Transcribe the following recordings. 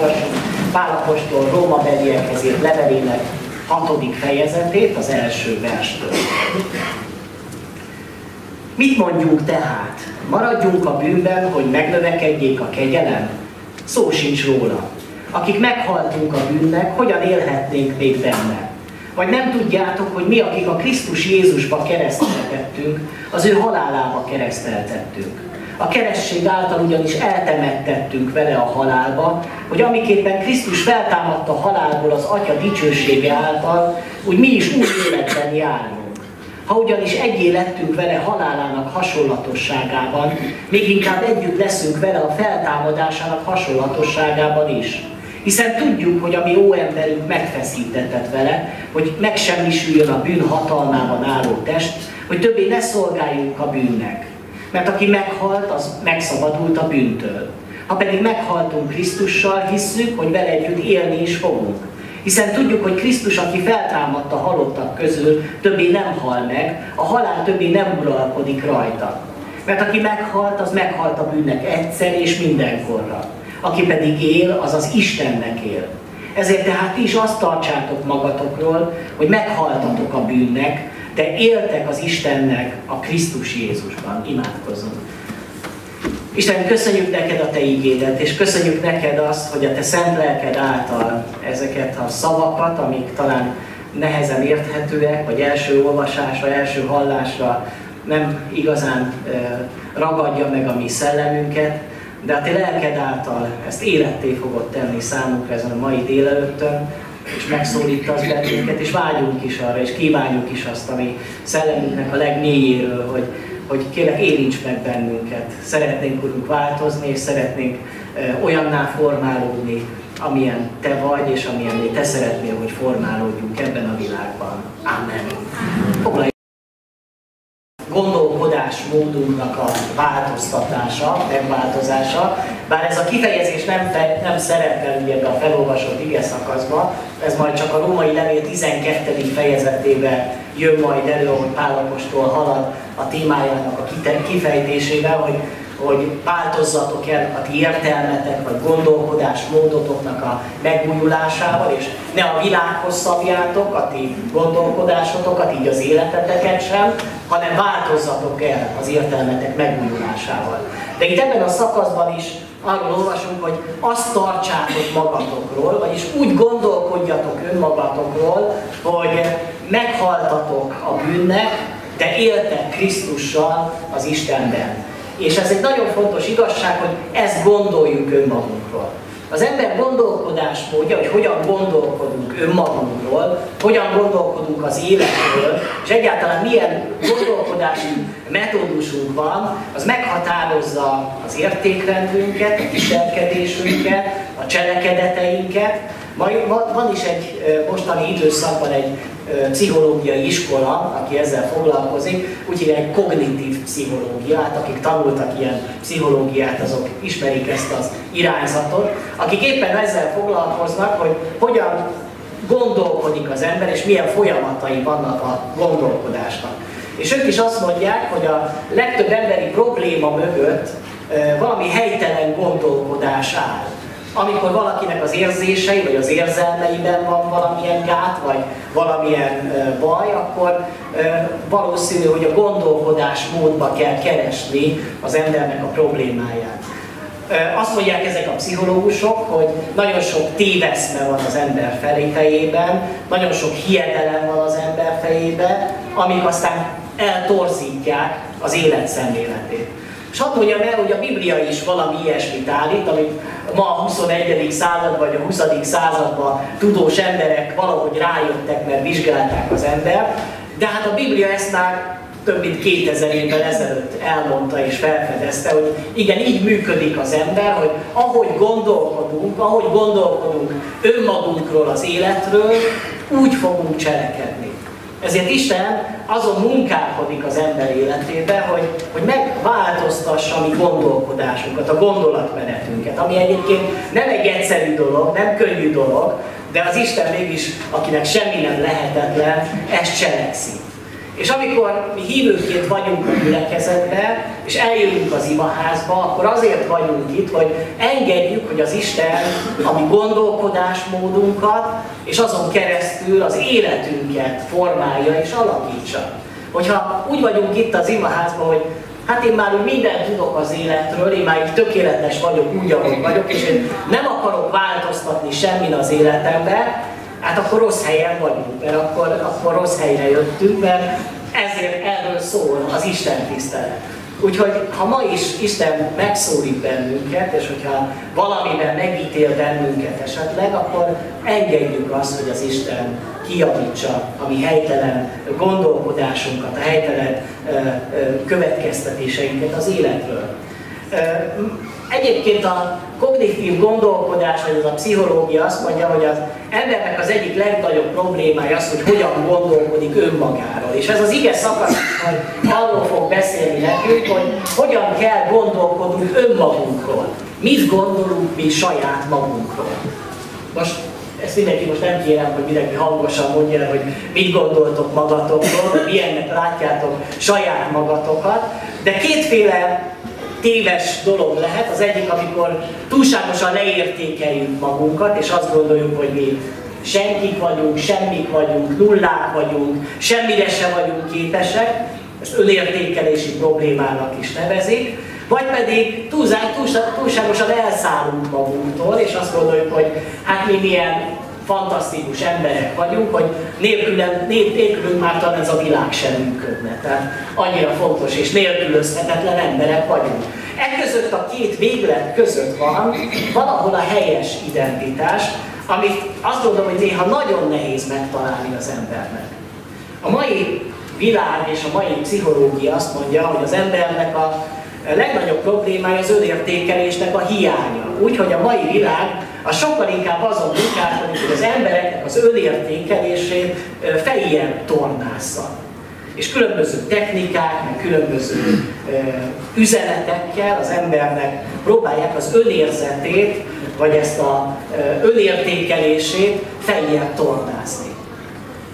hallgassuk Pálapostól Róma beliekhez írt levelének hatodik fejezetét, az első verstől. Mit mondjunk tehát? Maradjunk a bűnben, hogy megnövekedjék a kegyelem? Szó sincs róla. Akik meghaltunk a bűnnek, hogyan élhetnénk még benne? Vagy nem tudjátok, hogy mi, akik a Krisztus Jézusba kereszteltettünk, az ő halálába kereszteltettünk. A keresztség által ugyanis eltemettettünk vele a halálba, hogy amiképpen Krisztus feltámadta a halálból az Atya dicsősége által, úgy mi is új életben járjunk. Ha ugyanis egyé lettünk vele halálának hasonlatosságában, még inkább együtt leszünk vele a feltámadásának hasonlatosságában is. Hiszen tudjuk, hogy a mi óemberünk megfeszítetett vele, hogy megsemmisüljön a bűn hatalmában álló test, hogy többé ne szolgáljunk a bűnnek. Mert aki meghalt, az megszabadult a bűntől. Ha pedig meghaltunk Krisztussal, hisszük, hogy vele együtt élni is fogunk. Hiszen tudjuk, hogy Krisztus, aki feltámadta halottak közül, többé nem hal meg, a halál többé nem uralkodik rajta. Mert aki meghalt, az meghalt a bűnnek egyszer és mindenkorra. Aki pedig él, az az Istennek él. Ezért tehát ti is azt tartsátok magatokról, hogy meghaltatok a bűnnek, de éltek az Istennek a Krisztus Jézusban. Imádkozzunk. Isten, köszönjük neked a Te ígédet, és köszönjük neked azt, hogy a Te szent lelked által ezeket a szavakat, amik talán nehezen érthetőek, vagy első olvasásra, első hallásra nem igazán ragadja meg a mi szellemünket, de a Te lelked által ezt életté fogod tenni számunkra ezen a mai délelőttön, és megszólítasz bennünket, és vágyunk is arra, és kívánjuk is azt, ami szellemünknek a legmélyéről, hogy, hogy kérlek érints meg bennünket. Szeretnénk, Urunk, változni, és szeretnénk olyanná formálódni, amilyen Te vagy, és amilyen Te szeretnél, hogy formálódjunk ebben a világban. Amen. Foglalj gondolkodásmódunknak a változtatása, megváltozása. Bár ez a kifejezés nem, fe, nem szerepel ugye a felolvasott ige szakaszba, ez majd csak a római levél 12. fejezetében jön majd elő, ahogy Pálapostól halad a témájának a kifejtésével, hogy hogy változzatok el a ti értelmetek, vagy gondolkodásmódotoknak a megújulásával, és ne a világhoz szabjátok a ti gondolkodásotokat, így az életeteket sem, hanem változzatok el az értelmetek megújulásával. De itt ebben a szakaszban is arról olvasunk, hogy azt tartsátok magatokról, vagyis úgy gondolkodjatok önmagatokról, hogy meghaltatok a bűnnek, de éltek Krisztussal az Istenben. És ez egy nagyon fontos igazság, hogy ezt gondoljuk önmagunkról. Az ember gondolkodásmódja, hogy hogyan gondolkodunk önmagunkról, hogyan gondolkodunk az életről, és egyáltalán milyen gondolkodási metódusunk van, az meghatározza az értékrendünket, a viselkedésünket, a cselekedeteinket. Van is egy mostani időszakban egy pszichológiai iskola, aki ezzel foglalkozik, úgy egy kognitív pszichológiát, akik tanultak ilyen pszichológiát, azok ismerik ezt az irányzatot, akik éppen ezzel foglalkoznak, hogy hogyan gondolkodik az ember, és milyen folyamatai vannak a gondolkodásnak. És ők is azt mondják, hogy a legtöbb emberi probléma mögött valami helytelen gondolkodás áll amikor valakinek az érzései vagy az érzelmeiben van valamilyen gát, vagy valamilyen baj, akkor valószínű, hogy a gondolkodás módba kell keresni az embernek a problémáját. Azt mondják ezek a pszichológusok, hogy nagyon sok téveszme van az ember fejében, nagyon sok hiedelem van az ember fejében, amik aztán eltorzítják az élet szemléletét. És hadd mondjam el, hogy a Biblia is valami ilyesmit állít, amit ma a 21. század vagy a 20. században tudós emberek valahogy rájöttek, mert vizsgálták az ember. De hát a Biblia ezt már több mint 2000 évvel ezelőtt elmondta és felfedezte, hogy igen, így működik az ember, hogy ahogy gondolkodunk, ahogy gondolkodunk önmagunkról, az életről, úgy fogunk cselekedni. Ezért Isten azon munkálkodik az ember életébe, hogy, hogy megváltoztassa a mi gondolkodásunkat, a gondolatmenetünket, ami egyébként nem egy egyszerű dolog, nem könnyű dolog, de az Isten mégis, akinek semmi nem lehetetlen, ezt cselekszi. És amikor mi hívőként vagyunk a gyülekezetben, és eljövünk az imaházba, akkor azért vagyunk itt, hogy engedjük, hogy az Isten a mi gondolkodásmódunkat, és azon keresztül az életünket formálja és alakítsa. Hogyha úgy vagyunk itt az imaházban, hogy hát én már mindent tudok az életről, én már így tökéletes vagyok úgy, ahogy vagyok, és én nem akarok változtatni semmin az életemben, hát akkor rossz helyen vagyunk, mert akkor, akkor rossz helyre jöttünk, mert ezért erről szól az Isten tisztelet. Úgyhogy ha ma is Isten megszólít bennünket, és hogyha valamiben megítél bennünket esetleg, akkor engedjük azt, hogy az Isten kiavítsa a mi helytelen gondolkodásunkat, a helytelen következtetéseinket az életről. Egyébként a kognitív gondolkodás, vagy az a pszichológia azt mondja, hogy az embernek az egyik legnagyobb problémája az, hogy hogyan gondolkodik önmagáról. És ez az ige szakasz, hogy arról fog beszélni nekünk, hogy hogyan kell gondolkodnunk önmagunkról. Mit gondolunk mi saját magunkról. Most ezt mindenki most nem kérem, hogy mindenki hangosan mondja, hogy mit gondoltok magatokról, vagy milyennek látjátok saját magatokat, de kétféle téves dolog lehet. Az egyik, amikor túlságosan leértékeljük magunkat, és azt gondoljuk, hogy mi senkik vagyunk, semmik vagyunk, nullák vagyunk, semmire se vagyunk képesek, ezt önértékelési problémának is nevezik, vagy pedig túlságosan elszállunk magunktól, és azt gondoljuk, hogy hát mi milyen fantasztikus emberek vagyunk, hogy nélkülünk, nélkülünk már talán ez a világ sem működne. Tehát annyira fontos és nélkülözhetetlen emberek vagyunk. E között a két véglet között van valahol a helyes identitás, amit azt gondolom, hogy néha nagyon nehéz megtalálni az embernek. A mai világ és a mai pszichológia azt mondja, hogy az embernek a legnagyobb problémája az önértékelésnek a hiánya. Úgyhogy a mai világ a sokkal inkább azon munkálkodik, hogy az embereknek az önértékelését fejjel tornázza. És különböző technikák, meg különböző üzenetekkel az embernek próbálják az önérzetét, vagy ezt a önértékelését fejjel tornázni.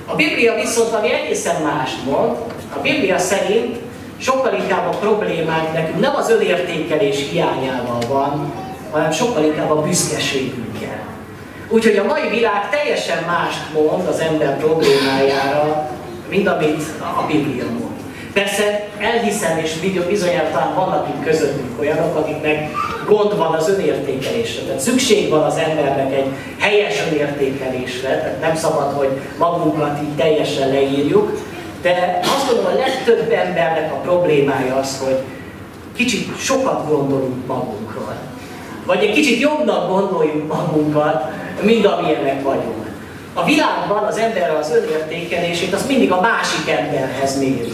A Biblia viszont ami egészen mást mond, a Biblia szerint sokkal inkább a problémánk nekünk nem az önértékelés hiányával van, hanem sokkal inkább a büszkeségünkkel. Úgyhogy a mai világ teljesen mást mond az ember problémájára, mint amit a Biblia mond. Persze elhiszem, és bizonyára talán vannak itt közöttünk olyanok, akiknek gond van az önértékelésre. Tehát szükség van az embernek egy helyes önértékelésre, tehát nem szabad, hogy magunkat így teljesen leírjuk, de azt gondolom, a legtöbb embernek a problémája az, hogy kicsit sokat gondolunk magunkról. Vagy egy kicsit jobbnak gondoljuk magunkat, mint amilyenek vagyunk. A világban az ember az önértékelését az mindig a másik emberhez méri.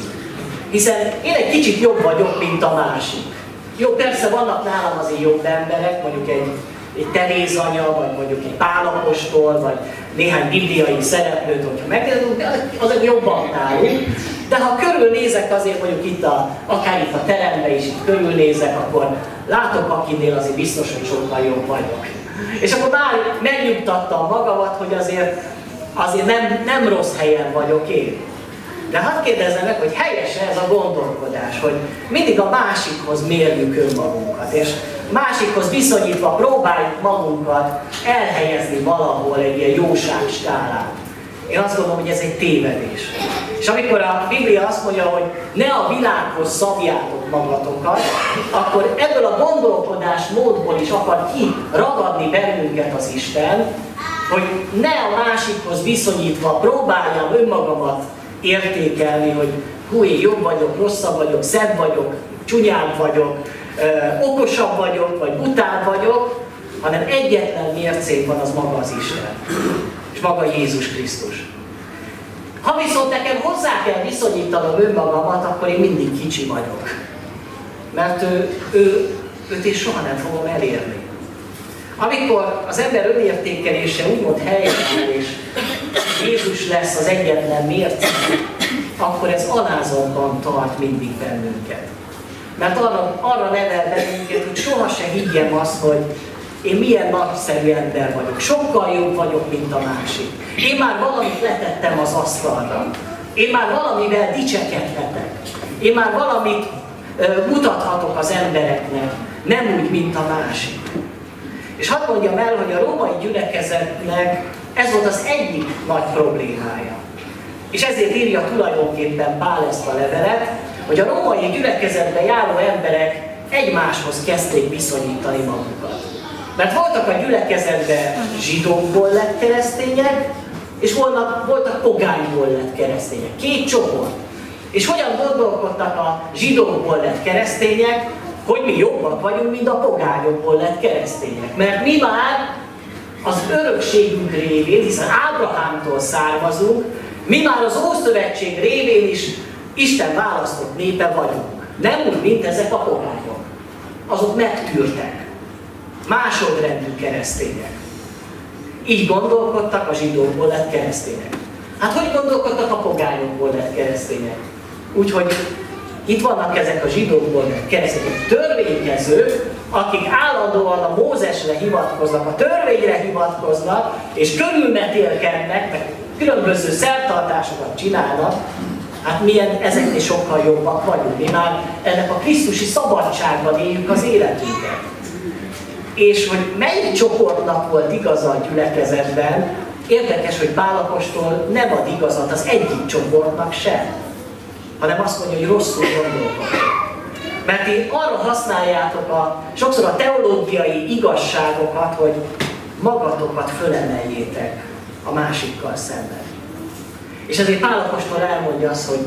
Hiszen én egy kicsit jobb vagyok, mint a másik. Jó, persze vannak nálam azért jobb emberek, mondjuk egy, egy Teréz anya, vagy mondjuk egy Pálapostól, vagy néhány bibliai szereplőt, hogyha megkérdezünk, de azok jobban nálunk. De ha körülnézek azért, mondjuk itt a, akár itt a teremben is itt körülnézek, akkor látok, akinél azért biztos, hogy sokkal jobb vagyok. És akkor már megnyugtattam magamat, hogy azért, azért nem, nem rossz helyen vagyok én. De hadd kérdezzem meg, hogy helyes ez a gondolkodás, hogy mindig a másikhoz mérjük önmagunkat, és másikhoz viszonyítva próbáljuk magunkat elhelyezni valahol egy ilyen jóság skálán. Én azt gondolom, hogy ez egy tévedés. És amikor a Biblia azt mondja, hogy ne a világhoz szabjátok magatokat, akkor ebből a gondolkodás módból is akar ki ragadni bennünket az Isten, hogy ne a másikhoz viszonyítva próbáljam önmagamat értékelni, hogy hú, én jobb vagyok, rosszabb vagyok, szebb vagyok, csúnyább vagyok, okosabb vagyok, vagy butább vagyok, hanem egyetlen mércén van az maga az Isten, maga Jézus Krisztus. Ha viszont nekem hozzá kell viszonyítanom önmagamat, akkor én mindig kicsi vagyok. Mert ő, ő, őt én soha nem fogom elérni. Amikor az ember önértékelése úgymond helyesen és Jézus lesz az egyetlen mérce, akkor ez alázatban tart mindig bennünket. Mert arra, arra nevel bennünket, hogy soha se higgyem azt, hogy én milyen nagyszerű ember vagyok, sokkal jobb vagyok, mint a másik. Én már valamit letettem az asztalra. Én már valamivel dicsekedhetek. Én már valamit mutathatok az embereknek, nem úgy, mint a másik. És hadd mondjam el, hogy a római gyülekezetnek ez volt az egyik nagy problémája. És ezért írja tulajdonképpen Pál ezt a levelet, hogy a római gyülekezetbe járó emberek egymáshoz kezdték viszonyítani magukat. Mert voltak a gyülekezetben zsidókból lett keresztények, és voltak, voltak pogányból lett keresztények. Két csoport. És hogyan gondolkodtak a zsidókból lett keresztények, hogy mi jobbak vagyunk, mint a pogányokból lett keresztények. Mert mi már az örökségünk révén, hiszen Ábrahámtól származunk, mi már az Ószövetség révén is Isten választott népe vagyunk. Nem úgy, mint ezek a pogányok. Azok megtűrtek. Másodrendű keresztények. Így gondolkodtak a zsidókból lett keresztények. Hát hogy gondolkodtak a pogányokból lett keresztények? Úgyhogy itt vannak ezek a zsidókból lett keresztények, törvénykezők, akik állandóan a Mózesre hivatkoznak, a törvényre hivatkoznak, és körülmetélkednek, meg különböző szertartásokat csinálnak, hát milyen ezeknél sokkal jobbak vagyunk. Mi már ennek a Krisztusi szabadságban éljük az életünket. És hogy melyik csoportnak volt igaza a gyülekezetben, érdekes, hogy Pálapostól nem ad igazat az egyik csoportnak sem, hanem azt mondja, hogy rosszul gondolkodott. Mert ti arra használjátok a, sokszor a teológiai igazságokat, hogy magatokat fölemeljétek a másikkal szemben. És ezért Pálapostól elmondja azt, hogy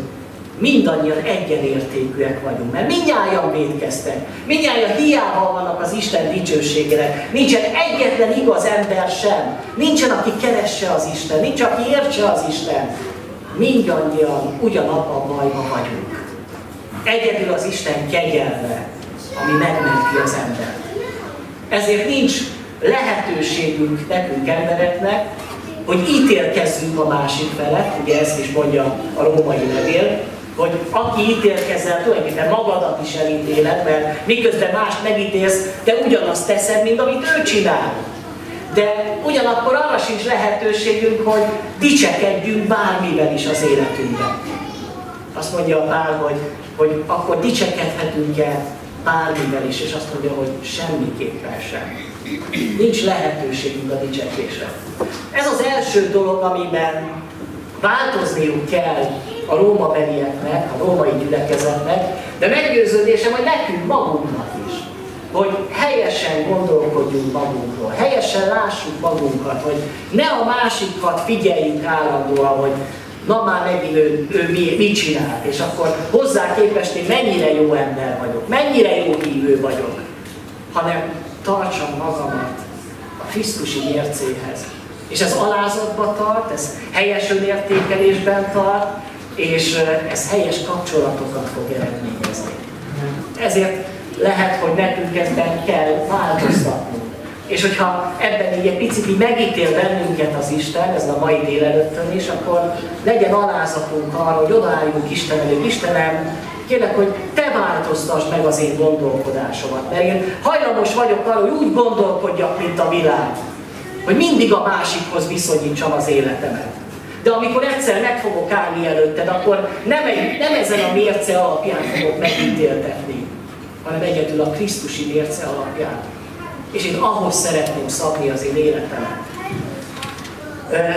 mindannyian egyenértékűek vagyunk, mert mindnyájan védkeztek, mindnyájan hiába vannak az Isten dicsőségére, nincsen egyetlen igaz ember sem, nincsen, aki keresse az Isten, nincs, aki értse az Isten. Mindannyian ugyanabban a bajban vagyunk. Egyedül az Isten kegyelme, ami megmenti az ember. Ezért nincs lehetőségünk nekünk embereknek, hogy ítélkezzünk a másik felett, ugye ezt is mondja a római levél, hogy aki ítélkezel, tulajdonképpen magadat is elítéled, mert miközben mást megítélsz, te ugyanazt teszed, mint amit ő csinál. De ugyanakkor arra sincs lehetőségünk, hogy dicsekedjünk bármivel is az életünkben. Azt mondja a Pál, hogy, hogy akkor dicsekedhetünk-e bármivel is, és azt mondja, hogy semmiképpen sem. Nincs lehetőségünk a dicsekésre. Ez az első dolog, amiben változniuk kell a Róma belieknek, a római gyülekezetnek, de meggyőződésem, hogy nekünk magunknak is, hogy helyesen gondolkodjunk magunkról, helyesen lássuk magunkat, hogy ne a másikat figyeljük állandóan, hogy na már megint ő, ő mi, mit csinál, és akkor hozzá képest én mennyire jó ember vagyok, mennyire jó hívő vagyok, hanem tartsam magamat a Krisztusi mércéhez. És ez alázatba tart, ez helyes önértékelésben tart, és ez helyes kapcsolatokat fog eredményezni. Ezért lehet, hogy nekünk ezben kell változtatnunk. És hogyha ebben így egy picit megítél bennünket az Isten, ez a mai délelőttön is, akkor legyen alázatunk arra, hogy odaálljunk Isten elő. Istenem, kérlek, hogy te változtasd meg az én gondolkodásomat. Mert én hajlamos vagyok arra, hogy úgy gondolkodjak, mint a világ. Hogy mindig a másikhoz viszonyítsam az életemet. De amikor egyszer meg fogok állni előtted, akkor nem, egy, nem ezen a mérce alapján fogok megítéltetni, hanem egyedül a Krisztusi mérce alapján. És én ahhoz szeretném szabni az én életemet.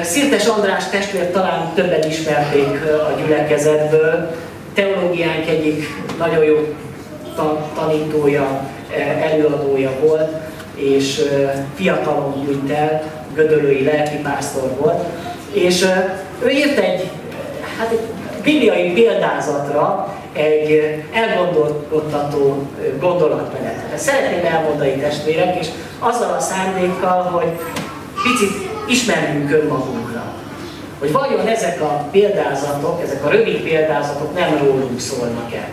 Szirtes András testvér talán többen ismerték a gyülekezetből, teológiánk egyik nagyon jó tanítója, előadója volt, és fiatalon hunyt el, gödölői lelkipásztor volt, és ő írt egy, hát egy bibliai példázatra egy elgondolkodtató gondolatmenetet. Szeretném elmondani testvérek, és azzal a szándékkal, hogy picit ismerjünk önmagunkra. Hogy vajon ezek a példázatok, ezek a rövid példázatok nem rólunk szólnak-e.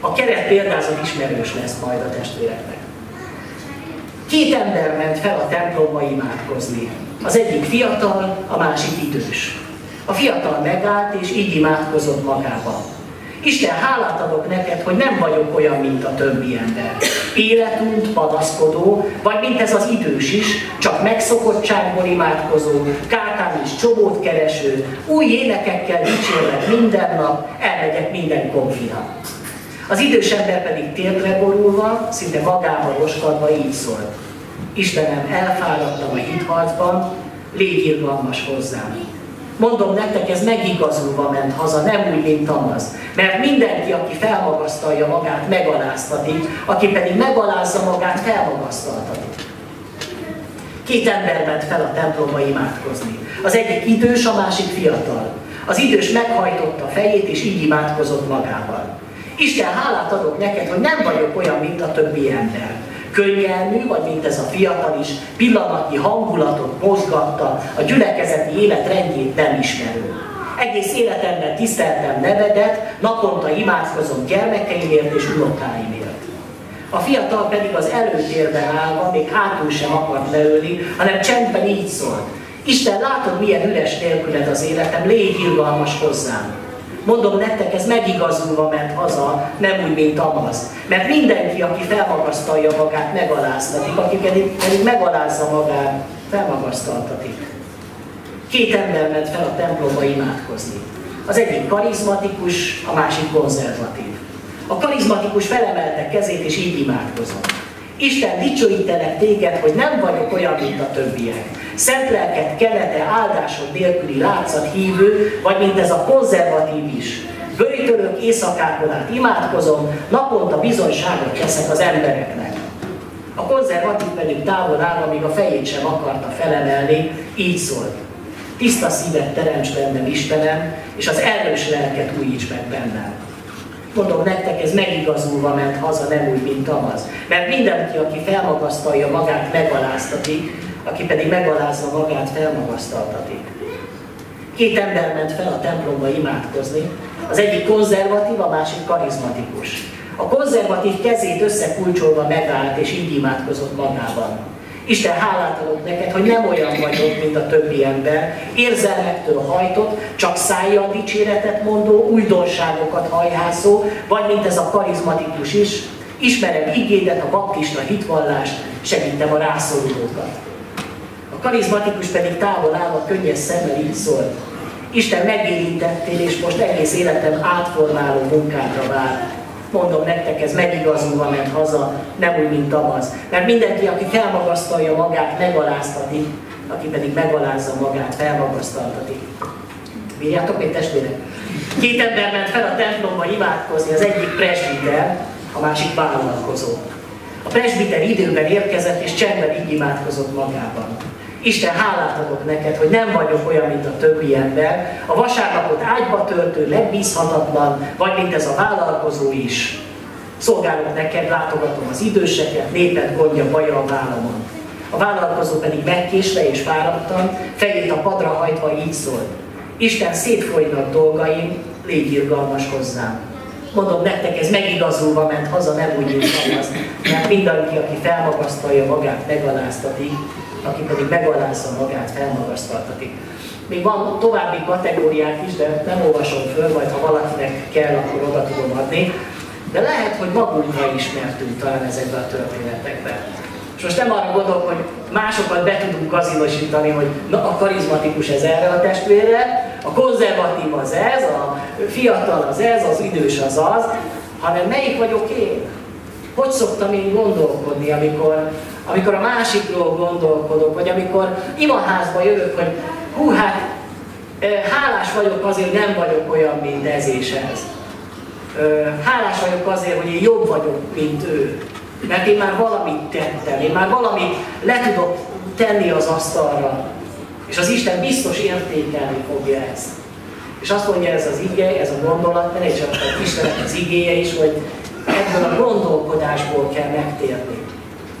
A keret példázat ismerős lesz majd a testvéreknek. Két ember ment fel a templomba imádkozni. Az egyik fiatal, a másik idős. A fiatal megállt és így imádkozott magában. Isten, hálát adok neked, hogy nem vagyok olyan, mint a többi ember. Életünk, panaszkodó, vagy mint ez az idős is, csak megszokottságból imádkozó, kártán is csobót kereső, új énekekkel dicsérlek minden nap, elmegyek minden konfira. Az idős ember pedig térdre borulva, szinte magával roskadva így szólt. Istenem, elfáradtam a hitharcban, légy irgalmas hozzám. Mondom nektek, ez megigazulva ment haza, nem úgy, mint Tamaz. Mert mindenki, aki felmagasztalja magát, megaláztatik, aki pedig megalázza magát, felmagasztaltatik. Két ember ment fel a templomba imádkozni. Az egyik idős, a másik fiatal. Az idős meghajtotta a fejét, és így imádkozott magával. Isten, hálát adok neked, hogy nem vagyok olyan, mint a többi ember könnyelmű, vagy mint ez a fiatal is, pillanatnyi hangulatot mozgatta, a gyülekezeti élet rendjét nem ismerő. Egész életemben tiszteltem nevedet, naponta imádkozom gyermekeimért és unokáimért. A fiatal pedig az előtérben állva, még hátul sem akart leülni, hanem csendben így szólt. Isten, látod, milyen üres nélküled az életem, légy irgalmas hozzám. Mondom nektek, ez megigazulva ment haza, nem úgy, mint Amaz. Mert mindenki, aki felmagasztalja magát, megaláztatik, aki pedig, pedig megalázza magát, felmagasztaltatik. Két ember ment fel a templomba imádkozni. Az egyik karizmatikus, a másik konzervatív. A karizmatikus felemelte kezét, és így imádkozott. Isten dicsőítenek téged, hogy nem vagyok olyan, mint a többiek. Szent lelket kelete áldásod nélküli látszat hívő, vagy mint ez a konzervatív is. Böjtölök éjszakákon át imádkozom, naponta bizonyságot teszek az embereknek. A konzervatív pedig távol áll, amíg a fejét sem akarta felemelni, így szólt. Tiszta szívet teremts bennem, Istenem, és az erős lelket újíts meg bennem. Mondom nektek, ez megigazulva ment haza, nem úgy, mint Tamaz. Mert mindenki, aki felmagasztalja magát, megaláztatik, aki pedig megalázza magát, felmagasztaltatik. Két ember ment fel a templomba imádkozni, az egyik konzervatív, a másik karizmatikus. A konzervatív kezét összekulcsolva megállt, és így imádkozott magában. Isten, hálát adok neked, hogy nem olyan vagyok, mint a többi ember, érzelmektől hajtott, csak szájjal dicséretet mondó, újdonságokat hajhászó, vagy mint ez a karizmatikus is, ismerem igédet, a baptista hitvallást, segítem a rászorulókat. Karizmatikus pedig távol állva könnyes szemmel így szólt. Isten megérintettél, és most egész életem átformáló munkádra vár mondom nektek, ez megigazulva ment haza, nem úgy, mint Tamaz. Mert mindenki, aki felmagasztalja magát, megaláztatik, aki pedig megalázza magát, felmagasztaltatik. Bírjátok még testvérek? Két ember ment fel a templomba imádkozni, az egyik presbiter, a másik vállalkozó. A presbiter időben érkezett, és csendben így imádkozott magában. Isten, hálát adok neked, hogy nem vagyok olyan, mint a többi ember, a vasárnapot ágyba töltő, megbízhatatlan, vagy mint ez a vállalkozó is. Szolgálok neked, látogatom az időseket, néped gondja baja a vállamon. A vállalkozó pedig megkésve és fáradtan, fejét a padra hajtva így szólt. Isten szétfolynak dolgaim, légy irgalmas hozzám. Mondom nektek, ez megigazulva ment haza, nem úgy, az, mert mindenki, aki felmagasztalja magát, megaláztatik, aki pedig megalázza magát, felmagasztaltatik. Még van további kategóriák is, de nem olvasom föl, majd ha valakinek kell, akkor oda tudom adni. De lehet, hogy magunkra ismertünk talán ezekben a történetekben. És most nem arra gondolok, hogy másokat be tudunk gazinosítani, hogy na, a karizmatikus ez erre a testvérre, a konzervatív az ez, a fiatal az ez, az idős az az, hanem melyik vagyok én? Hogy szoktam én gondolkodni, amikor amikor a másikról gondolkodok, vagy amikor imaházba jövök, hogy hú, hát hálás vagyok azért, nem vagyok olyan, mint ez és ez. Hálás vagyok azért, hogy én jobb vagyok, mint ő. Mert én már valamit tettem, én már valamit le tudok tenni az asztalra. És az Isten biztos értékelni fogja ezt. És azt mondja ez az ige, ez a gondolat, ne csak az Istennek az igéje is, hogy ebből a gondolkodásból kell megtérni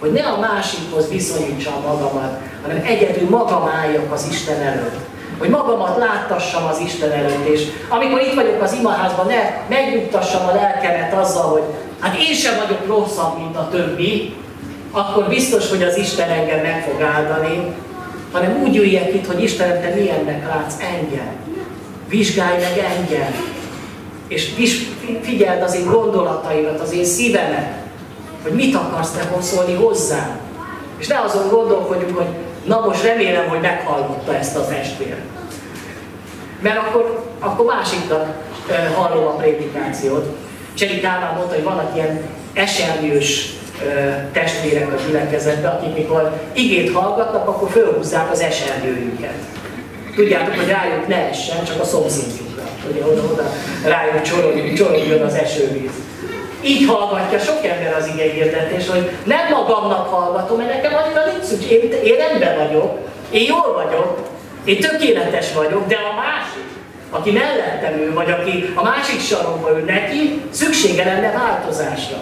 hogy ne a másikhoz viszonyítsam magamat, hanem egyedül magam álljak az Isten előtt. Hogy magamat láttassam az Isten előtt, és amikor itt vagyok az imaházban, ne megnyugtassam a lelkemet azzal, hogy hát én sem vagyok rosszabb, mint a többi, akkor biztos, hogy az Isten engem meg fog áldani, hanem úgy üljek itt, hogy Istenem, te milyennek látsz engem. Vizsgálj meg engem. és figyeld az én gondolataimat, az én szívemet, hogy mit akarsz te szólni hozzám. És ne azon gondolkodjunk, hogy na most remélem, hogy meghallotta ezt a testvér. Mert akkor, akkor másiknak hallom a prédikációt. Cseri Kálmán mondta, hogy vannak ilyen esernyős testvérek a gyülekezetben, akik mikor igét hallgatnak, akkor fölhúzzák az esernyőjüket. Tudjátok, hogy rájuk ne essen, csak a szomszédjukra. Ugye oda-oda rájuk csorogjon az esővíz. Így hallgatja sok ember az ige hirdetés, hogy nem magamnak hallgatom, mert nekem annyira nincs szükség. Én, én rendben vagyok, én jól vagyok, én tökéletes vagyok, de a másik, aki mellettem ül, vagy aki a másik sarokba ül neki, szüksége lenne változásra.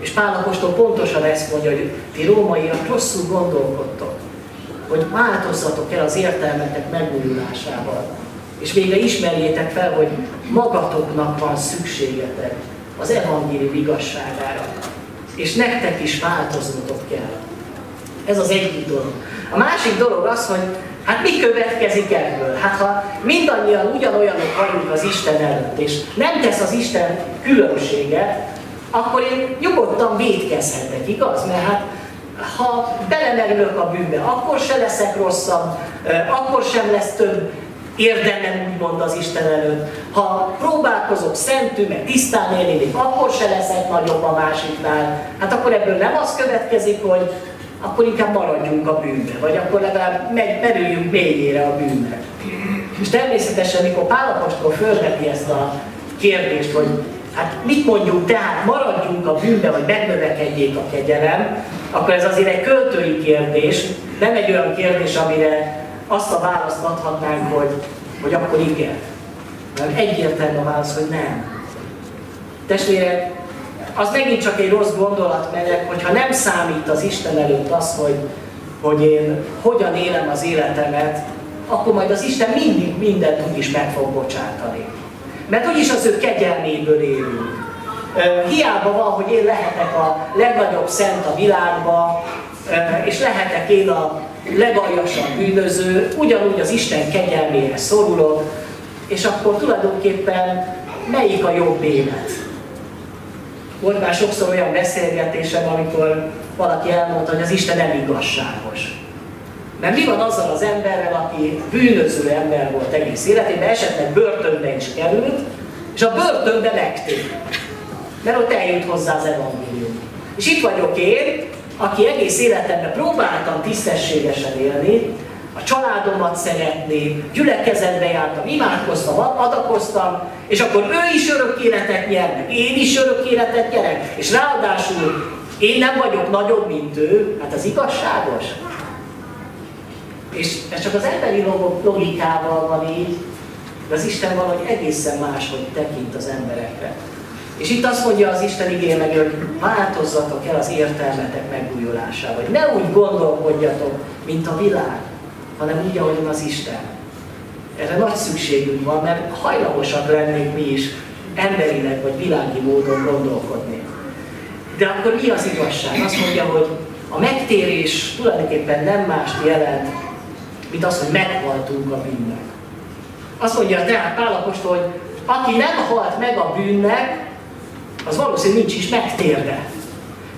És Pál Apostol pontosan ezt mondja, hogy ti rómaiak rosszul gondolkodtok, hogy változzatok el az értelmetek megújulásával. És végre ismerjétek fel, hogy magatoknak van szükségetek az evangélium igazságára. És nektek is változnotok kell. Ez az egyik dolog. A másik dolog az, hogy hát mi következik ebből? Hát ha mindannyian ugyanolyanok vagyunk az Isten előtt, és nem tesz az Isten különbséget, akkor én nyugodtan védkezhetek, igaz? Mert hát ha belemerülök a bűnbe, akkor se leszek rosszabb, akkor sem lesz több érdemem úgymond az Isten előtt. Ha próbálkozok szentű, meg tisztán élni, akkor se leszek nagyobb a másiknál. Hát akkor ebből nem az következik, hogy akkor inkább maradjunk a bűnbe, vagy akkor legalább megy, merüljünk mélyére a bűnbe. És természetesen, mikor Pálapostól fölveti ezt a kérdést, hogy hát mit mondjuk, tehát maradjunk a bűnbe, vagy megnövekedjék a kegyelem, akkor ez azért egy költői kérdés, nem egy olyan kérdés, amire azt a választ adhatnánk, hogy, hogy akkor igen. Mert egyértelmű a válasz, hogy nem. Testvérek, az megint csak egy rossz gondolat, mert hogyha nem számít az Isten előtt az, hogy, hogy én hogyan élem az életemet, akkor majd az Isten mindig mindent úgyis meg fog bocsátani. Mert úgyis az ő kegyelméből élünk. Hiába van, hogy én lehetek a legnagyobb szent a világban, és lehetek én a legaljasabb bűnöző, ugyanúgy az Isten kegyelmére szorulok, és akkor tulajdonképpen melyik a jobb élet? Volt már sokszor olyan beszélgetésem, amikor valaki elmondta, hogy az Isten nem igazságos. Mert mi van azzal az emberrel, aki bűnöző ember volt egész életében, esetleg börtönbe is került, és a börtönbe megtér. Mert ott eljut hozzá az evangélium. És itt vagyok én, aki egész életemben próbáltam tisztességesen élni, a családomat szeretni, gyülekezetbe jártam, imádkoztam, adakoztam, és akkor ő is örök életet nyer, én is örök életet nyerek, és ráadásul én nem vagyok nagyobb, mint ő, hát az igazságos. És ez csak az emberi logikával van így, de az Isten valahogy egészen máshogy tekint az emberekre. És itt azt mondja az Isten igény meg, hogy változzatok el az értelmetek megújulásával. Hogy ne úgy gondolkodjatok, mint a világ, hanem úgy, ahogyan az Isten. Erre nagy szükségünk van, mert hajlamosak lennénk mi is emberileg vagy világi módon gondolkodni. De akkor mi az igazság? Azt mondja, hogy a megtérés tulajdonképpen nem mást jelent, mint az, hogy meghaltunk a bűnnek. Azt mondja tehát Pálapostól, hogy aki nem halt meg a bűnnek, az valószínűleg nincs is megtérve.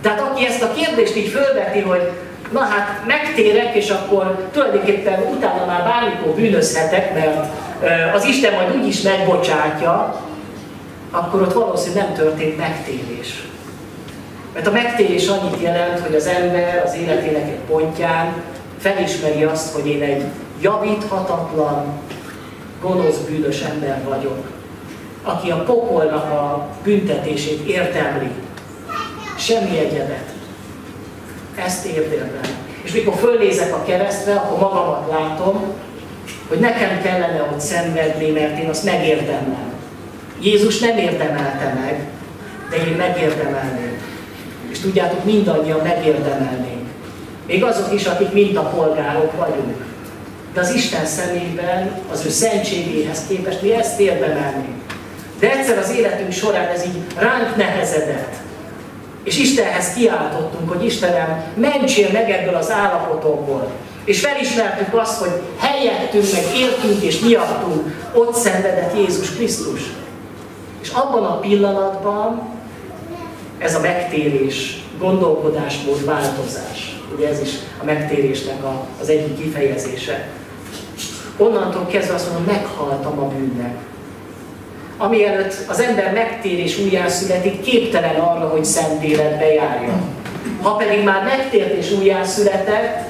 Tehát aki ezt a kérdést így fölveti, hogy na hát megtérek, és akkor tulajdonképpen utána már bármikor bűnözhetek, mert az Isten majd úgyis megbocsátja, akkor ott valószínűleg nem történt megtérés. Mert a megtérés annyit jelent, hogy az ember az életének egy pontján felismeri azt, hogy én egy javíthatatlan, gonosz, bűnös ember vagyok aki a pokolnak a büntetését értemli. Semmi egyebet. Ezt érdemlem. És mikor fölnézek a keresztre, akkor magamat látom, hogy nekem kellene ott szenvedni, mert én azt megérdemlem. Jézus nem érdemelte meg, de én megérdemelném. És tudjátok, mindannyian megérdemelnénk. Még azok is, akik mintapolgárok vagyunk. De az Isten szemében, az ő szentségéhez képest mi ezt érdemelnénk. De egyszer az életünk során ez így ránk nehezedett. És Istenhez kiáltottunk, hogy Istenem, mentsél meg ebből az állapotokból. És felismertük azt, hogy helyettünk, meg értünk és miattunk ott szenvedett Jézus Krisztus. És abban a pillanatban ez a megtérés, gondolkodásmód, változás. Ugye ez is a megtérésnek a, az egyik kifejezése. Onnantól kezdve azt mondom, meghaltam a bűnnek. Ami előtt az ember megtér és újjászületik, képtelen arra, hogy szent életbe járjon. Ha pedig már megtért és újjászületett,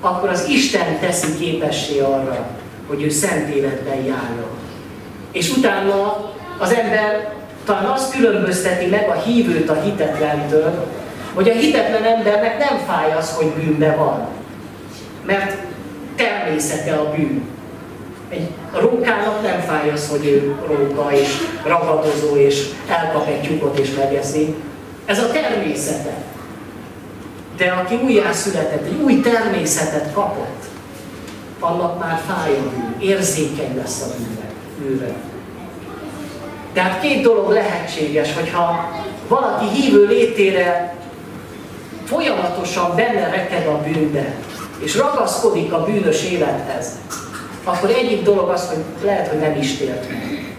akkor az Isten teszi képessé arra, hogy ő szent életben járjon. És utána az ember talán azt különbözteti meg a hívőt a hitetlentől, hogy a hitetlen embernek nem fáj az, hogy bűnbe van. Mert természete a bűn. Egy rókának nem fáj az, hogy ő róka és ragadozó, és elkap egy tyúkot és megeszi. Ez a természete. De aki újjászületett, egy új természetet kapott, annak már fáj a érzékeny lesz a bűnre. Tehát két dolog lehetséges, hogyha valaki hívő létére folyamatosan benne reked a bűnbe, és ragaszkodik a bűnös élethez, akkor egyik dolog az, hogy lehet, hogy nem is tért meg.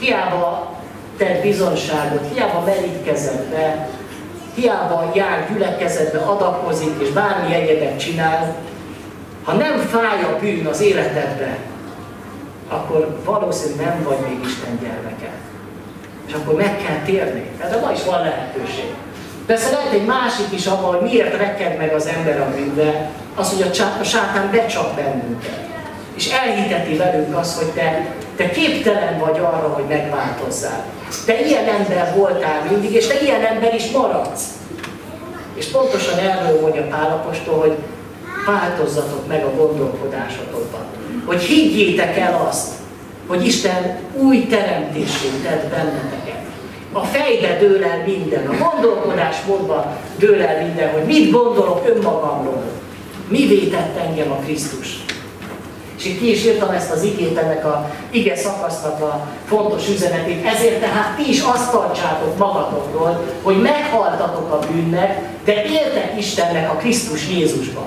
Hiába tett bizonságot, hiába merítkezett be, hiába jár gyülekezetbe, adakozik és bármi egyebet csinál, ha nem fáj a bűn az életedbe, akkor valószínűleg nem vagy még Isten gyermeke. És akkor meg kell térni. Tehát ma is van lehetőség. Persze lehet egy másik is abban, hogy miért reked meg az ember a bűnbe, az, hogy a sátán becsap bennünket. És elhiteti velünk azt, hogy te, te képtelen vagy arra, hogy megváltozzál. Te ilyen ember voltál mindig, és te ilyen ember is maradsz. És pontosan erről mondja Pálapostól, hogy változzatok meg a gondolkodásotokban. Hogy higgyétek el azt, hogy Isten új teremtését tett benneteket. A fejbe dől el minden, a gondolkodásmódban dől el minden, hogy mit gondolok önmagamról. Mi vétett engem a Krisztus. És én ki is írtam ezt az igét, ennek a ige szakasznak a fontos üzenetét. Ezért tehát ti is azt tartsátok magatokról, hogy meghaltatok a bűnnek, de éltek Istennek a Krisztus Jézusban.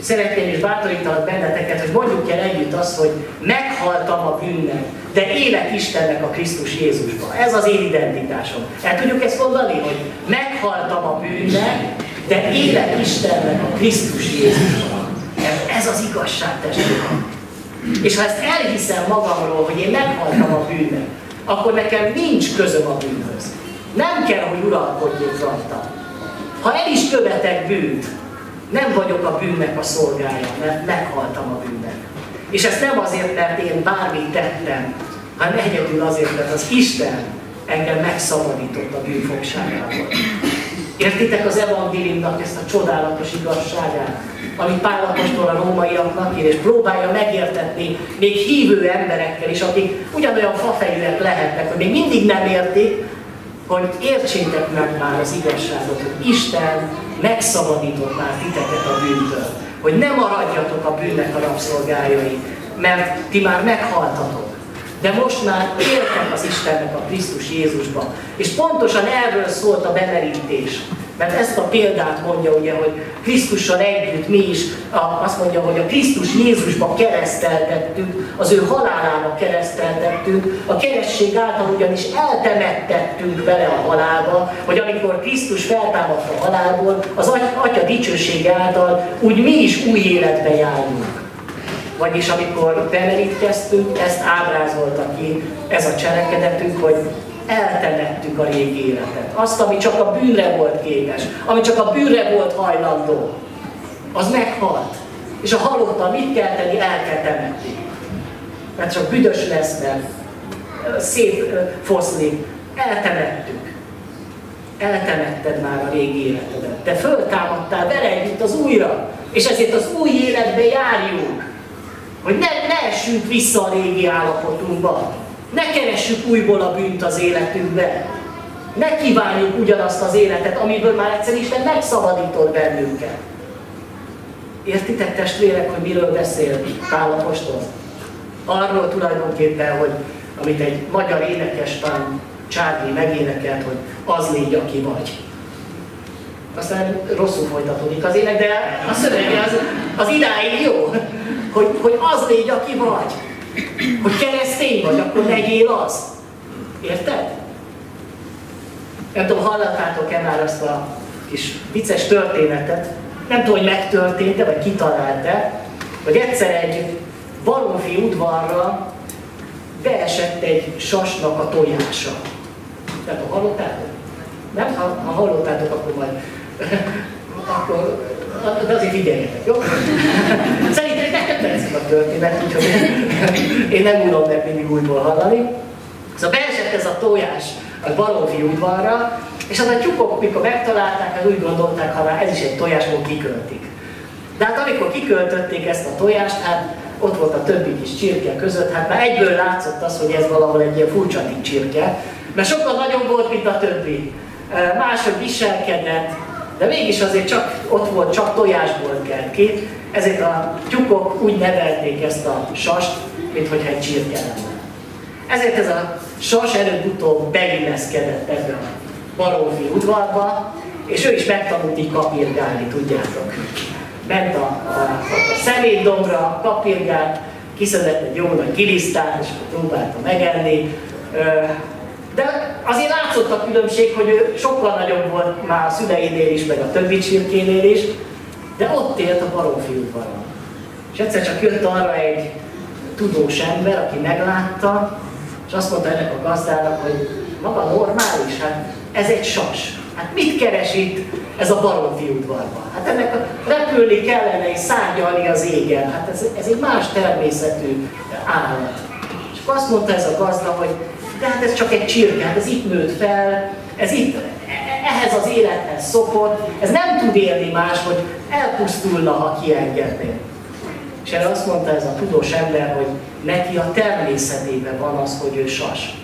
Szeretném és bátorítanak benneteket, hogy mondjuk el együtt azt, hogy meghaltam a bűnnek, de élek Istennek a Krisztus Jézusban. Ez az én identitásom. El tudjuk ezt mondani, hogy meghaltam a bűnnek, de élek Istennek a Krisztus Jézusban. Ez az igazság, testvérem. És ha ezt elhiszem magamról, hogy én meghaltam a bűnnek, akkor nekem nincs közöm a bűnhöz. Nem kell, hogy uralkodjék rajta. Ha el is követek bűnt, nem vagyok a bűnnek a szolgája, mert meghaltam a bűnnek. És ezt nem azért, mert én bármit tettem, hanem egyedül azért, mert az Isten engem megszabadított a bűnfogságából. Értitek az evangéliumnak ezt a csodálatos igazságát, amit Pál apostol a rómaiaknak ír, és próbálja megértetni még hívő emberekkel is, akik ugyanolyan fafejűek lehetnek, hogy még mindig nem értik, hogy értsétek meg már az igazságot, hogy Isten megszabadított már titeket a bűntől. Hogy ne maradjatok a bűnnek a rabszolgájai, mert ti már meghaltatok. De most már éltek az Istennek a Krisztus Jézusban. És pontosan erről szólt a bemerítés. Mert ezt a példát mondja ugye, hogy Krisztussal együtt mi is azt mondja, hogy a Krisztus Jézusba kereszteltettük, az ő halálába kereszteltettünk, a keresség által ugyanis eltemettettünk vele a halálba, hogy amikor Krisztus feltámadt a halálból, az Atya dicsősége által úgy mi is új életbe járunk. Vagyis amikor bemerítkeztünk, ezt ábrázolta ki ez a cselekedetünk, hogy eltemettük a régi életet. Azt, ami csak a bűnre volt képes, ami csak a bűnre volt hajlandó, az meghalt. És a halottal mit kell tenni? El kell temetni. Mert csak büdös lesz, mert foszlik. Eltemettük. Eltemetted már a régi életedet. Te föltámadtál vele együtt az újra. És ezért az új életbe járjunk. Hogy ne, ne essünk vissza a régi állapotunkba. Ne keressük újból a bűnt az életünkbe. Ne kívánjuk ugyanazt az életet, amiből már egyszer Isten megszabadított bennünket. Értitek testvérek, hogy miről beszél Pál apostol? Arról tulajdonképpen, hogy amit egy magyar énekes talán Csárdi megénekelt, hogy az légy, aki vagy. Aztán rosszul folytatódik az ének, de a szövege az, az idáig jó, hogy, hogy az légy, aki vagy. Hogy keresztény vagy, akkor legyél az. Érted? Nem tudom, hallottátok-e már azt a kis vicces történetet, nem tudom, hogy megtörtént-e, vagy kitalált-e, hogy egyszer egy baromfi udvarra beesett egy sasnak a tojása. Tehát ha hallottátok? Nem? Ha, ha hallottátok, akkor majd akkor de azért figyeljetek, jó? Szerintem nekem tetszik a történet, úgyhogy én nem unom meg mindig újból hallani. Szóval beesett ez a tojás a baromfi udvarra, és az a tyúkok, mikor megtalálták, az úgy gondolták, ha már ez is egy tojás, akkor kiköltik. De hát amikor kiköltötték ezt a tojást, hát ott volt a többi kis csirke között, hát már egyből látszott az, hogy ez valahol egy ilyen furcsa csirke, mert sokkal nagyobb volt, mint a többi. Máshogy viselkedett, de mégis azért csak ott volt, csak tojásból kelt ki, ezért a tyúkok úgy nevelték ezt a sast, mintha egy csirke lenne. Ezért ez a sas előbb-utóbb beilleszkedett ebbe a Barófi udvarba, és ő is megtanult így kapirgálni, tudjátok. Ment a, a, a szemétdombra, kapirgált, kiszedett egy jó nagy gilisztát, és próbálta megenni. De azért látszott a különbség, hogy ő sokkal nagyobb volt már a szüleinél is, meg a többi csirkénél is, de ott élt a Barófi udvaron. És egyszer csak jött arra egy tudós ember, aki meglátta, és azt mondta ennek a gazdának, hogy maga normális, hát ez egy sas. Hát mit keres itt ez a baromfi udvarban? Hát ennek a repülni kellene és szárnyalni az égen. Hát ez, ez egy más természetű állat. És azt mondta ez a gazda, hogy de hát ez csak egy csirke, hát ez itt nőtt fel, ez itt ehhez az élethez szokott, ez nem tud élni más, hogy elpusztulna, ha kiengedné. És erre azt mondta ez a tudós ember, hogy neki a természetében van az, hogy ő sas.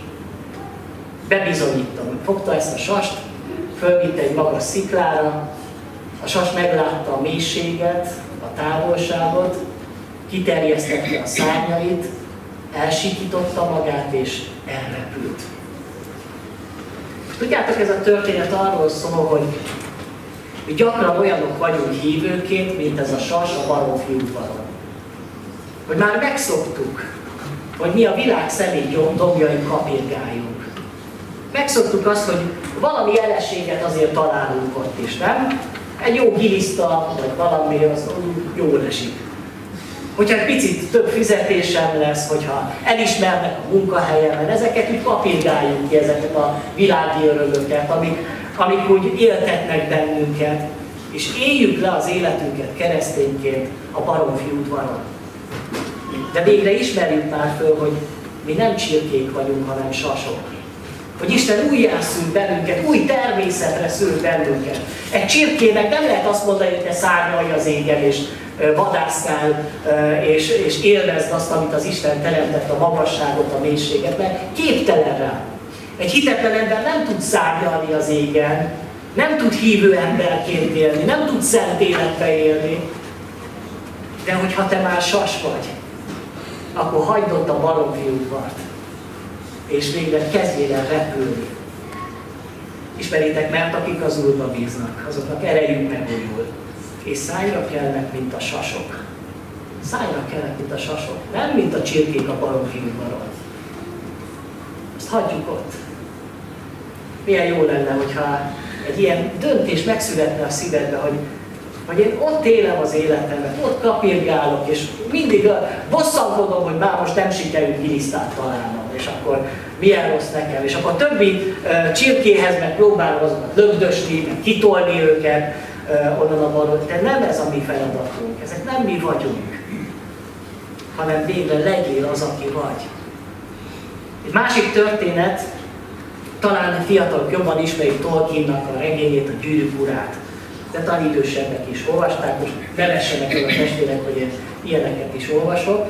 Bebizonyítom, fogta ezt a sast, fölvitte egy magas sziklára, a sas meglátta a mélységet, a távolságot, kiterjesztette a szárnyait, elsikította magát és elrepült. Tudjátok, ez a történet arról szól, hogy mi gyakran olyanok vagyunk hívőként, mint ez a sas a baromfi udvaron. Hogy már megszoktuk, hogy mi a világ szemét dombjai kapirgáljunk. Megszoktuk azt, hogy valami elességet azért találunk ott is, nem? Egy jó giliszta, vagy valami, az jól esik. Hogyha egy picit több fizetésem lesz, hogyha elismernek a munkahelyemen, ezeket úgy kapirgáljuk ki, ezeket a világi örömöket, amik, amik úgy éltetnek bennünket, és éljük le az életünket keresztényként a baromfi udvaron. De végre ismerjük már föl, hogy mi nem csirkék vagyunk, hanem sasok. Hogy Isten újjászül bennünket, új természetre szül bennünket. Egy csirkének nem lehet azt mondani, hogy te szárnyalj az égen, és vadászkál, és, és élvezd azt, amit az Isten teremtett, a magasságot, a mélységet, mert képtelen rá. Egy hitetlen ember nem tud szárnyalni az égen, nem tud hívő emberként élni, nem tud szent életbe élni, de hogyha te már sas vagy, akkor hagyd ott a baromfi udvart, és végre kezdjél el repülni. Ismeritek, mert akik az Úrba bíznak, azoknak erejük megújul, és szájra kelnek, mint a sasok. Szájra kelnek, mint a sasok, nem mint a csirkék a baromfi udvaron. Azt hagyjuk ott. Milyen jó lenne, hogyha egy ilyen döntés megszületne a szívedbe, hogy hogy én ott élem az életemet, ott kapirgálok, és mindig bosszankodom, hogy már most nem sikerült gilisztát találnom, és akkor milyen rossz nekem, és akkor a többi uh, csirkéhez meg próbálom azokat lögdösni, meg kitolni őket uh, onnan a balról, de nem ez a mi feladatunk, ezek nem mi vagyunk, hanem végre legyél az, aki vagy. Egy másik történet, talán a fiatalok jobban ismerik Tolkiennak a regényét, a gyűrűk urát de talán idősebbek is olvasták, most nevessenek el a testvérek, hogy én ilyeneket is olvasok,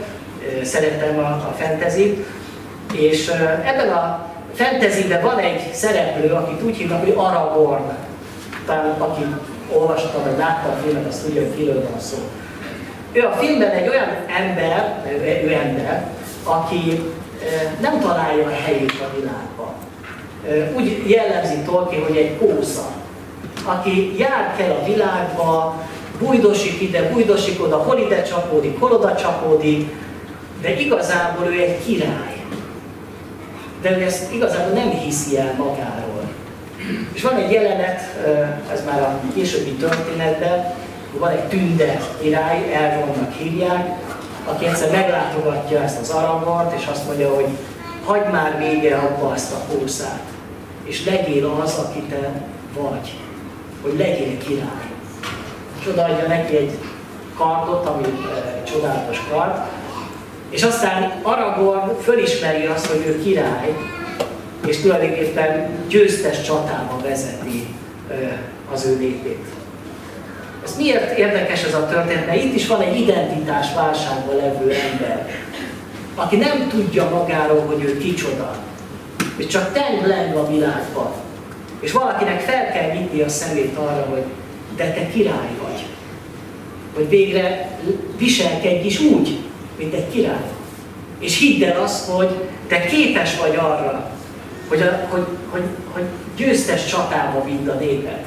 szeretem a, a fentezit, és ebben a fantasyben van egy szereplő, akit úgy hívnak, hogy Aragorn. Talán aki olvasta, vagy látta a filmet, azt tudja, hogy kiről van szó. Ő a filmben egy olyan ember, ő ember, aki nem találja a helyét a világban. Úgy jellemzi Tolkien, hogy egy kósza aki jár kell a világba, bujdosik ide, bujdosik oda, hol ide csapódik, hol oda csapódik, de igazából ő egy király. De ő ezt igazából nem hiszi el magáról. És van egy jelenet, ez már a későbbi történetben, van egy tünde király, Elrondnak hívják, aki egyszer meglátogatja ezt az aragort, és azt mondja, hogy hagyd már vége abba azt a kószát, és legyél az, aki te vagy, hogy legyél király. És odaadja neki egy kardot, ami egy csodálatos kard, és aztán Aragorn fölismeri azt, hogy ő király, és tulajdonképpen győztes csatába vezeti az ő népét. Ez miért érdekes ez a történet? Mert itt is van egy identitás válságban levő ember, aki nem tudja magáról, hogy ő kicsoda, és csak teng a világban. És valakinek fel kell nyitni a szemét arra, hogy de te király vagy. Hogy végre viselkedj is úgy, mint egy király. És hidd el azt, hogy te képes vagy arra, hogy, a, hogy, hogy, hogy győztes csatába vidd a népet.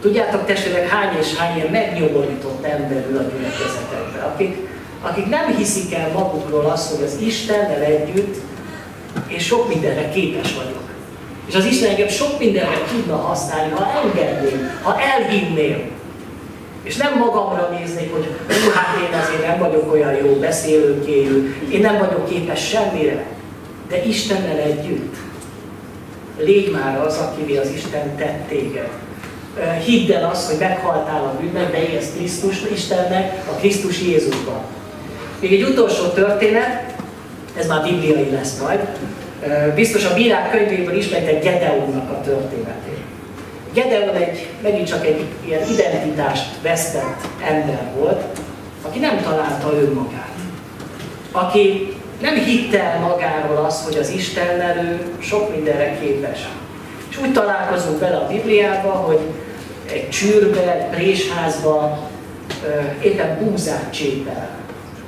Tudjátok testvérek, hány és hány ilyen megnyomorított ember ül a gyülekezetekben, akik, akik nem hiszik el magukról azt, hogy az Istennel együtt és sok mindenre képes vagyok. És az Isten engem sok mindenre tudna használni, ha engedném, ha elhinném. És nem magamra néznék, hogy hú, hát én azért nem vagyok olyan jó beszélőkéjű, én nem vagyok képes semmire, de Istennel együtt. Légy már az, akivé az Isten tett téged. Hidd el azt, hogy meghaltál a bűnnek, de élsz Krisztus Istennek, a Krisztus Jézusban. Még egy utolsó történet, ez már bibliai lesz majd. Biztos a bírák könyvéből ismeritek Gedeonnak a történetét. Gedeon egy, megint csak egy ilyen identitást vesztett ember volt, aki nem találta önmagát. Aki nem hitte el magáról azt, hogy az Istennel ő sok mindenre képes. És úgy találkozunk bele a Bibliába, hogy egy csűrbe, egy présházba éppen búzát csépel.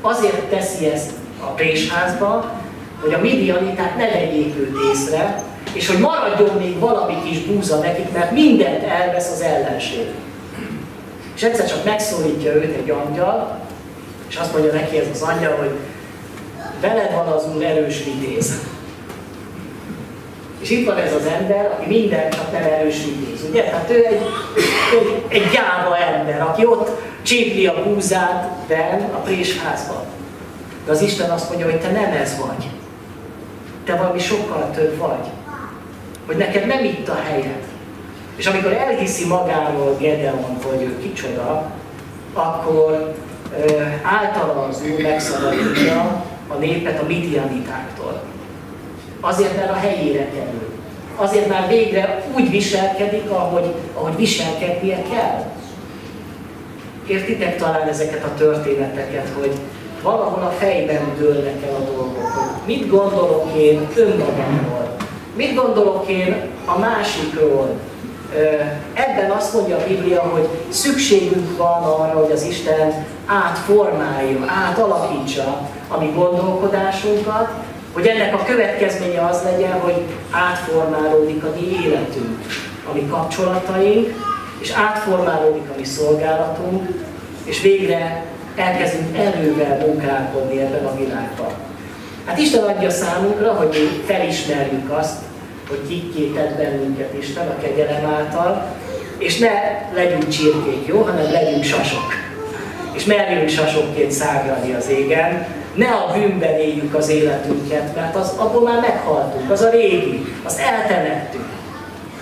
Azért teszi ezt a présházba, hogy a midianiták ne vegyék őt észre, és hogy maradjon még valami kis búza nekik, mert mindent elvesz az ellenség. És egyszer csak megszólítja őt egy angyal, és azt mondja neki ez az angyal, hogy veled van az úr erős vitéz. És itt van ez az ember, aki minden csak nem erős vitéz, ugye? Hát ő egy, egy, egy gyáva ember, aki ott csépli a búzát ben a présházban. De az Isten azt mondja, hogy te nem ez vagy. Te valami sokkal több vagy hogy neked nem itt a helyed. És amikor elhiszi magáról Gedeon, hogy ő kicsoda, akkor ö, általa az Úr megszabadítja a népet a midianitáktól. Azért, mert a helyére kerül. Azért már végre úgy viselkedik, ahogy, ahogy viselkednie kell. Értitek talán ezeket a történeteket, hogy valahol a fejben dőlnek el a dolgok, mit gondolok én önmagamról, Mit gondolok én a másikról? Ebben azt mondja a Biblia, hogy szükségünk van arra, hogy az Isten átformálja, átalakítsa a mi gondolkodásunkat, hogy ennek a következménye az legyen, hogy átformálódik a mi életünk, a mi kapcsolataink, és átformálódik a mi szolgálatunk, és végre elkezdünk erővel munkálkodni ebben a világban. Hát Isten adja számunkra, hogy mi felismerjük azt, hogy kikkétett bennünket Isten a kegyelem által, és ne legyünk csirkék, jó, hanem legyünk sasok. És merjünk sasokként szágrani az égen, ne a bűnben éljük az életünket, mert az, abból már meghaltunk, az a régi, azt eltemettük.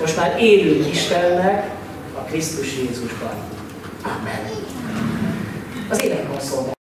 Most már élünk Istennek a Krisztus Jézusban. Amen. Az énekkar szolgál.